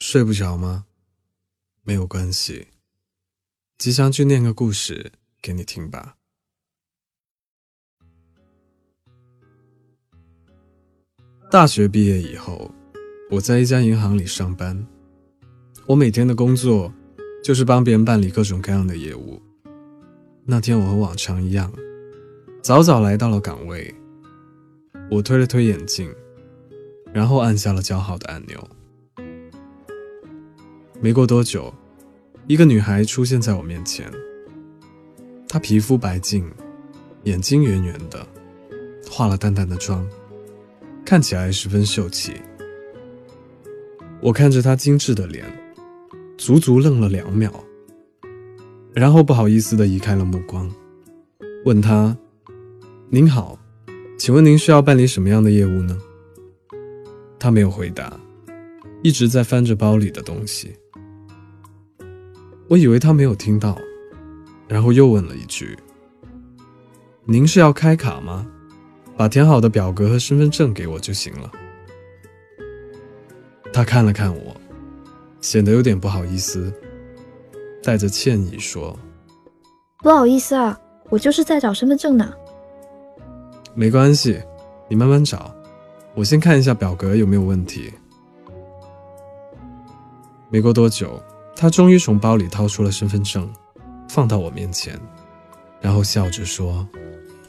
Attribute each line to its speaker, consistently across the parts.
Speaker 1: 睡不着吗？没有关系，吉祥去念个故事给你听吧。大学毕业以后，我在一家银行里上班。我每天的工作就是帮别人办理各种各样的业务。那天我和往常一样，早早来到了岗位。我推了推眼镜，然后按下了叫号的按钮。没过多久，一个女孩出现在我面前。她皮肤白净，眼睛圆圆的，化了淡淡的妆，看起来十分秀气。我看着她精致的脸，足足愣了两秒，然后不好意思地移开了目光，问她：“您好。”请问您需要办理什么样的业务呢？他没有回答，一直在翻着包里的东西。我以为他没有听到，然后又问了一句：“您是要开卡吗？把填好的表格和身份证给我就行了。”他看了看我，显得有点不好意思，带着歉意说：“
Speaker 2: 不好意思啊，我就是在找身份证呢。”
Speaker 1: 没关系，你慢慢找。我先看一下表格有没有问题。没过多久，他终于从包里掏出了身份证，放到我面前，然后笑着说：“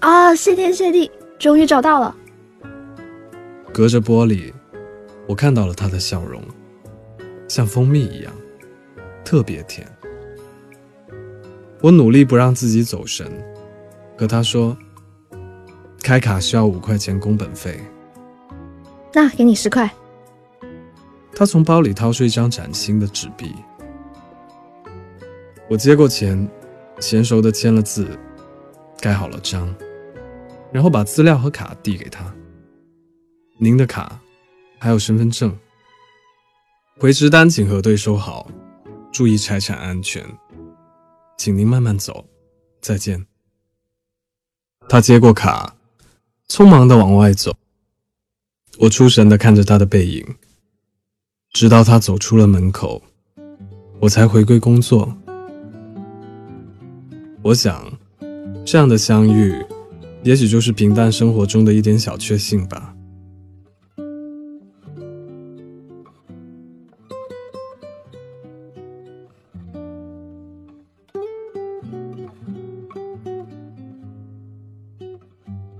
Speaker 2: 啊，谢天谢地，终于找到了。”
Speaker 1: 隔着玻璃，我看到了他的笑容，像蜂蜜一样，特别甜。我努力不让自己走神，和他说。开卡需要五块钱工本费，
Speaker 2: 那给你十块。
Speaker 1: 他从包里掏出一张崭新的纸币，我接过钱，娴熟的签了字，盖好了章，然后把资料和卡递给他。您的卡，还有身份证。回执单请核对收好，注意财产安全，请您慢慢走，再见。他接过卡。匆忙的往外走，我出神的看着他的背影，直到他走出了门口，我才回归工作。我想，这样的相遇，也许就是平淡生活中的一点小确幸吧。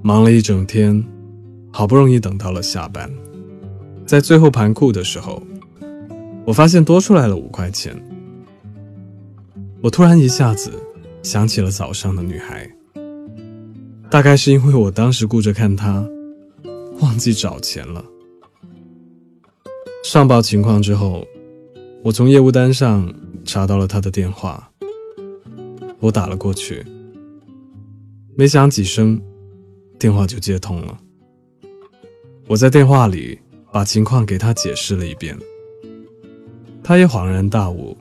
Speaker 1: 忙了一整天，好不容易等到了下班，在最后盘库的时候，我发现多出来了五块钱。我突然一下子想起了早上的女孩，大概是因为我当时顾着看她，忘记找钱了。上报情况之后，我从业务单上查到了她的电话，我打了过去，没响几声。电话就接通了，我在电话里把情况给他解释了一遍，他也恍然大悟，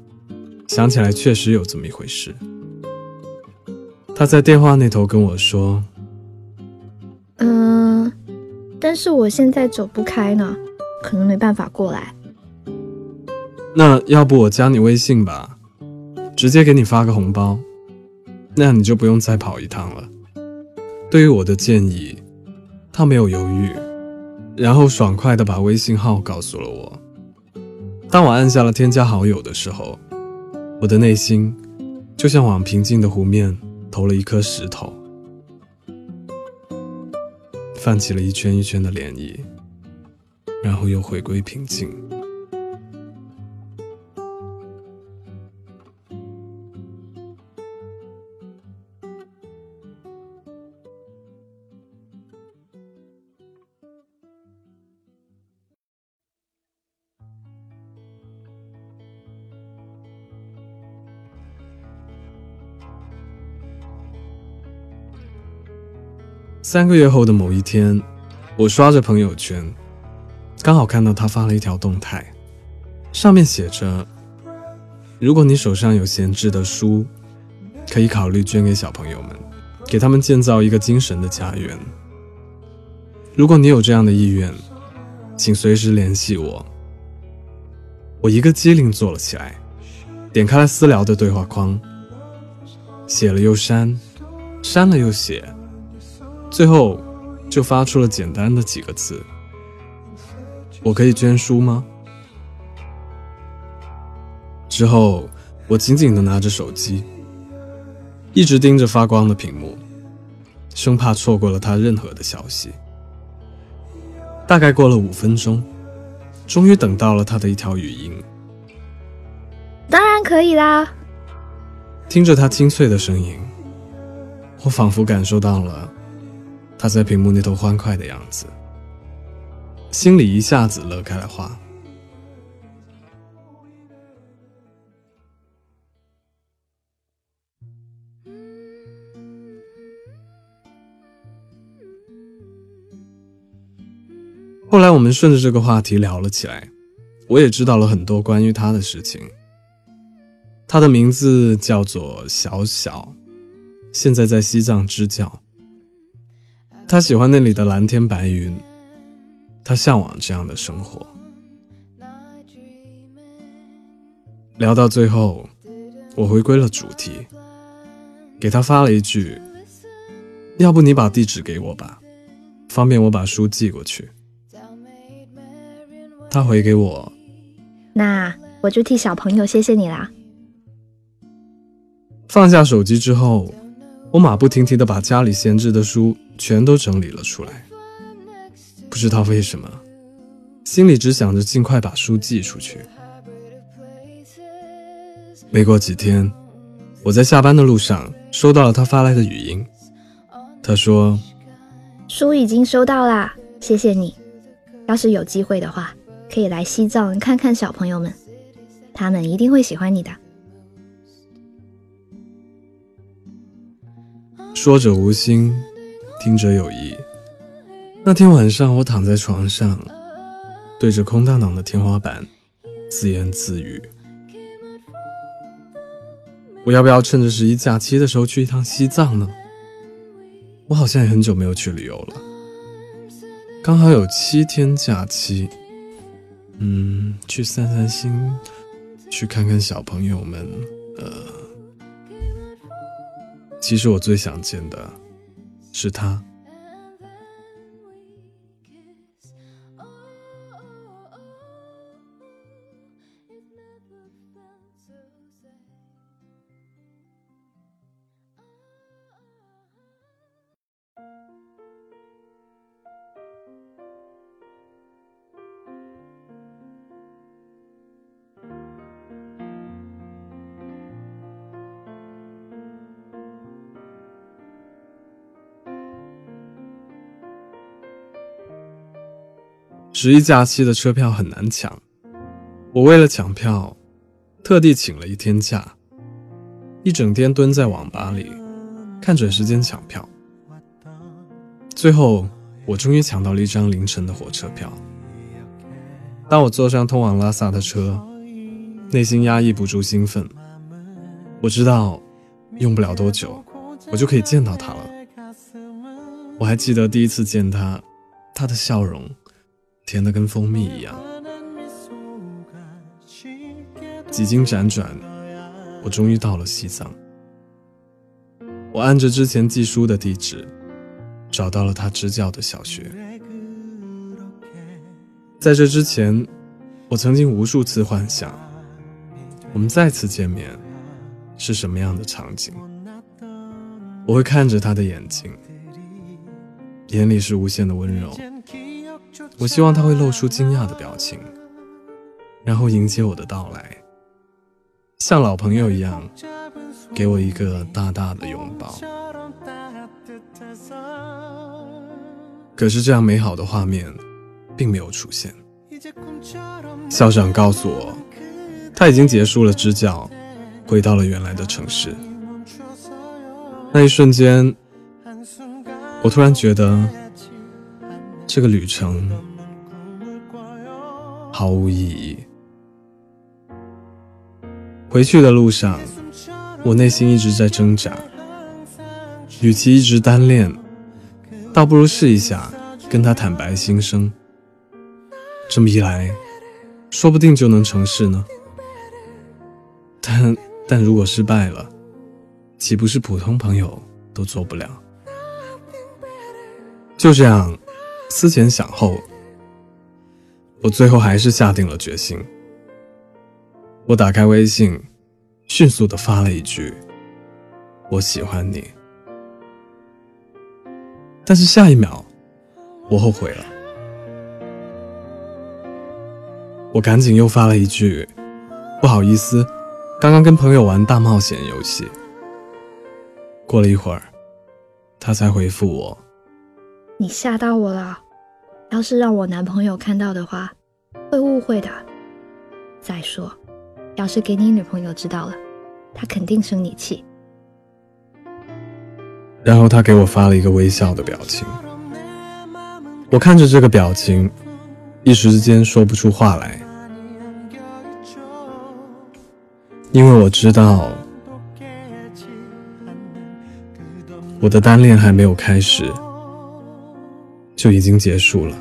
Speaker 1: 想起来确实有这么一回事。他在电话那头跟我说：“
Speaker 2: 嗯，但是我现在走不开呢，可能没办法过来。
Speaker 1: 那要不我加你微信吧，直接给你发个红包，那样你就不用再跑一趟了。”对于我的建议，他没有犹豫，然后爽快地把微信号告诉了我。当我按下了添加好友的时候，我的内心就像往平静的湖面投了一颗石头，泛起了一圈一圈的涟漪，然后又回归平静。三个月后的某一天，我刷着朋友圈，刚好看到他发了一条动态，上面写着：“如果你手上有闲置的书，可以考虑捐给小朋友们，给他们建造一个精神的家园。如果你有这样的意愿，请随时联系我。”我一个机灵坐了起来，点开了私聊的对话框，写了又删，删了又写，最后就发出了简单的几个字：“我可以捐书吗？”之后，我紧紧的拿着手机，一直盯着发光的屏幕，生怕错过了他任何的消息。大概过了五分钟。终于等到了他的一条语音，
Speaker 2: 当然可以啦。
Speaker 1: 听着他清脆的声音，我仿佛感受到了他在屏幕那头欢快的样子，心里一下子乐开了花。后来我们顺着这个话题聊了起来，我也知道了很多关于他的事情。他的名字叫做小小，现在在西藏支教。他喜欢那里的蓝天白云，他向往这样的生活。聊到最后，我回归了主题，给他发了一句：“要不你把地址给我吧，方便我把书寄过去。”他回给我，
Speaker 2: 那我就替小朋友谢谢你啦。
Speaker 1: 放下手机之后，我马不停蹄地把家里闲置的书全都整理了出来。不知道为什么，心里只想着尽快把书寄出去。没过几天，我在下班的路上收到了他发来的语音。他说：“
Speaker 2: 书已经收到啦，谢谢你。要是有机会的话。”可以来西藏看看小朋友们，他们一定会喜欢你的。
Speaker 1: 说者无心，听者有意。那天晚上，我躺在床上，对着空荡荡的天花板，自言自语：我要不要趁着十一假期的时候去一趟西藏呢？我好像也很久没有去旅游了，刚好有七天假期。嗯，去散散心，去看看小朋友们。呃，其实我最想见的是他。十一假期的车票很难抢，我为了抢票，特地请了一天假，一整天蹲在网吧里，看准时间抢票。最后，我终于抢到了一张凌晨的火车票。当我坐上通往拉萨的车，内心压抑不住兴奋。我知道，用不了多久，我就可以见到他了。我还记得第一次见他，他的笑容。甜的跟蜂蜜一样。几经辗转，我终于到了西藏。我按着之前寄书的地址，找到了他支教的小学。在这之前，我曾经无数次幻想，我们再次见面是什么样的场景。我会看着他的眼睛，眼里是无限的温柔。我希望他会露出惊讶的表情，然后迎接我的到来，像老朋友一样，给我一个大大的拥抱。可是这样美好的画面，并没有出现。校长告诉我，他已经结束了支教，回到了原来的城市。那一瞬间，我突然觉得。这个旅程毫无意义。回去的路上，我内心一直在挣扎。与其一直单恋，倒不如试一下跟他坦白心声。这么一来，
Speaker 3: 说不定就能成事呢。但但如果失败了，岂不是普通朋友都做不了？就这样，思前想后，我最后还是下定了决心。我打开微信，迅速的发了一句：“我喜欢你。”但是下一秒，我后悔了。我赶紧又发了一句：“不好意思，刚刚跟朋友玩大冒险游戏。”过了一会儿，他才回复我：“
Speaker 2: 你吓到我了，要是让我男朋友看到的话，会误会的。再说，要是给你女朋友知道了，她肯定生你气。”
Speaker 3: 然后他给我发了一个微笑的表情，我看着这个表情，一时之间说不出话来，因为我知道。我的单恋还没有开始，就已经结束了。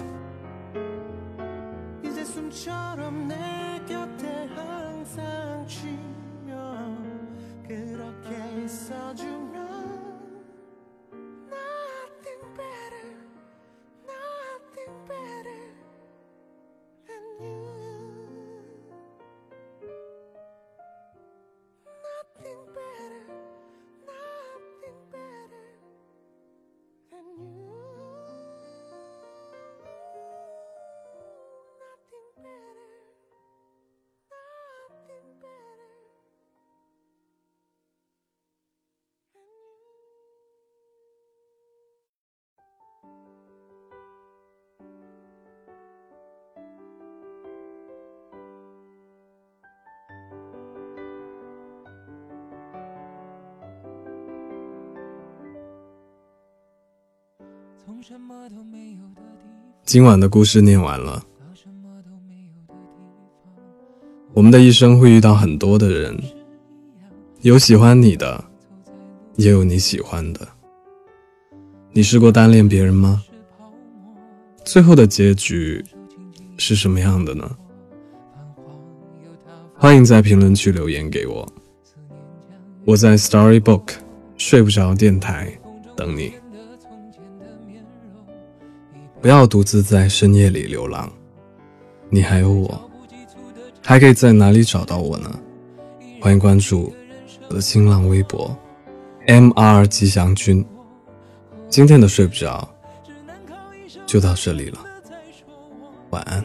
Speaker 3: 今晚的故事念完了。我们的一生会遇到很多的人，有喜欢你的，也有你喜欢的。你试过单恋别人吗？最后的结局是什么样的呢？欢迎在评论区留言给我。我在 Storybook 睡不着电台等你。不要独自在深夜里流浪，你还有我，还可以在哪里找到我呢？欢迎关注我的新浪微博，M.R. 吉祥君。今天的睡不着就到这里了，晚安。